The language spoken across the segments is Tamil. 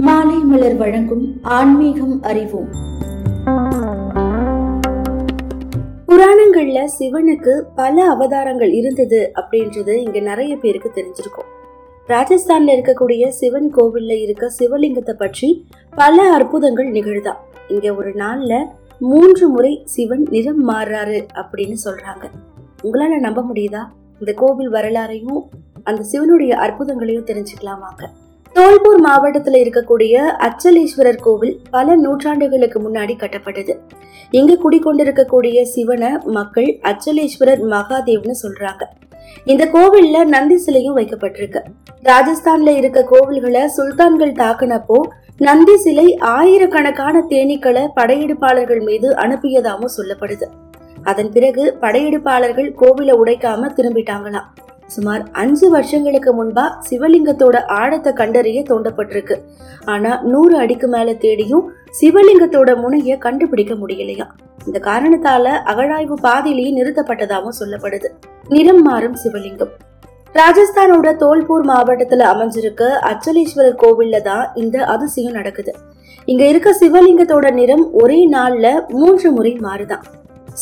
மாலை மலர் வழங்கும் ஆன்மீகம் அறிவோம். புராணங்கள்ல சிவனுக்கு பல அவதாரங்கள் இருந்தது அப்படின்றது இங்க நிறைய பேருக்கு தெரிஞ்சிருக்கும். ராஜஸ்தான்ல இருக்கக்கூடிய சிவன் கோவில்ல இருக்க சிவலிங்கத்தை பற்றி பல அற்புதங்கள் நிகழ்தான் இங்க ஒரு நாள்ல மூன்று முறை சிவன் நிறம் மாறுறாரு அப்படின்னு சொல்றாங்க. உங்களால நம்ப முடியுதா? இந்த கோவில் வரலாறையும் அந்த சிவனுடைய அற்புதங்களையும் தெரிஞ்சுக்கலாமாங்க. தோல்பூர் மாவட்டத்துல இருக்கக்கூடிய அச்சலீஸ்வரர் கோவில் பல நூற்றாண்டுகளுக்கு முன்னாடி கட்டப்பட்டது. இங்க குடிக்கொண்டிருக்கக்கூடிய சிவனை மக்கள் அச்சலீஸ்வரர் மகாதேவ்னு சொல்றாங்க. இந்த கோவில்ல நந்தி சிலையும் வைக்கப்பட்டிருக்கு. ராஜஸ்தான்ல இருக்க கோவில்களை சுல்தான்கள் தாக்குனப்போ நந்தி சிலை ஆயிரக்கணக்கான தேனீக்களை படையெடுப்பாளர்கள் மீது அனுப்பியதாகவும் சொல்லப்படுது. அதன் பிறகு படையெடுப்பாளர்கள் கோவிலை உடைக்காம திரும்பிட்டாங்களாம். சுமார் அஞ்சு வருஷங்களுக்கு முன்பா சிவலிங்கத்தோட ஆழத்தை கண்டறிய தோண்டப்பட்டிருக்கு. ஆனா நூறு அடிக்கு மேல தேடியும் சிவலிங்கத்தோட முனைய கண்டுபிடிக்க முடியலையா? இந்த காரணத்தால அகழாய்வு பாதையிலேயே நிறுத்தப்பட்டதாகவும் சொல்லப்படுது. நிறம் மாறும் சிவலிங்கம். ராஜஸ்தானோட தோல்பூர் மாவட்டத்துல அமைஞ்சிருக்க அச்சலீஸ்வரர் கோவில்ல தான் இந்த அதிசயம் நடக்குது. இங்க இருக்க சிவலிங்கத்தோட நிறம் ஒரே நாள்ல மூன்று முறை மாறுதான்.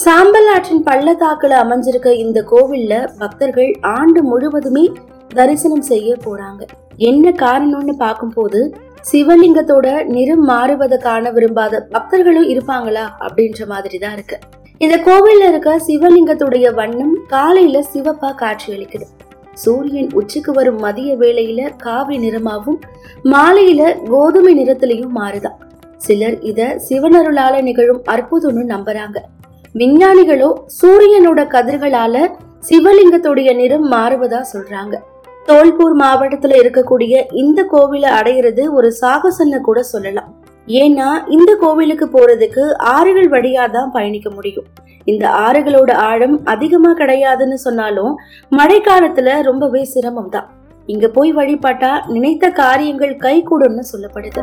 சாம்பல் ஆற்றின் பள்ளத்தாக்குல அமைஞ்சிருக்க இந்த கோவில்ல பக்தர்கள் ஆண்டு முழுவதுமே தரிசனம் செய்ய போறாங்க. என்ன காரணம்னு பார்க்கும்போது சிவலிங்கத்தோட நிறம் மாறுவதை காண விரும்பாத பக்தர்களும் இருப்பாங்களா அப்படின்ற மாதிரி தான் இருக்கு. இந்த கோவில்ல இருக்க சிவலிங்கத்துடைய வண்ணம் காலையில சிவப்பா காட்சி அளிக்குது சூரியன் உச்சிக்கு வரும் மதிய வேளையில காவி நிறமாவும் மாலையில கோதுமை நிறத்திலையும் மாறுதான். சிலர் இத சிவனருளால நிகழும் அற்புதம்னு நம்புறாங்க. விஞ்ஞானிகளோ சூரியனோட கதிர்களால சிவலிங்கத்துடைய நிறம் மாறுவதா சொல்றாங்க. தோல்பூர் மாவட்டத்துல இருக்கக்கூடிய இந்த கோவிலை அடையிறது ஒரு சாகசன்னு கூட சொல்லலாம். ஏன்னா இந்த கோவிலுக்கு போறதுக்கு ஆறுகள் வழியா தான் பயணிக்க முடியும். இந்த ஆறுகளோட ஆழம் அதிகமா கிடையாதுன்னு சொன்னாலும் மழைக்காலத்துல ரொம்பவே சிரமம் தான் இங்க போய் வழிபாட்டா நினைத்த காரியங்கள் கைகூடும்னு சொல்லப்படுது.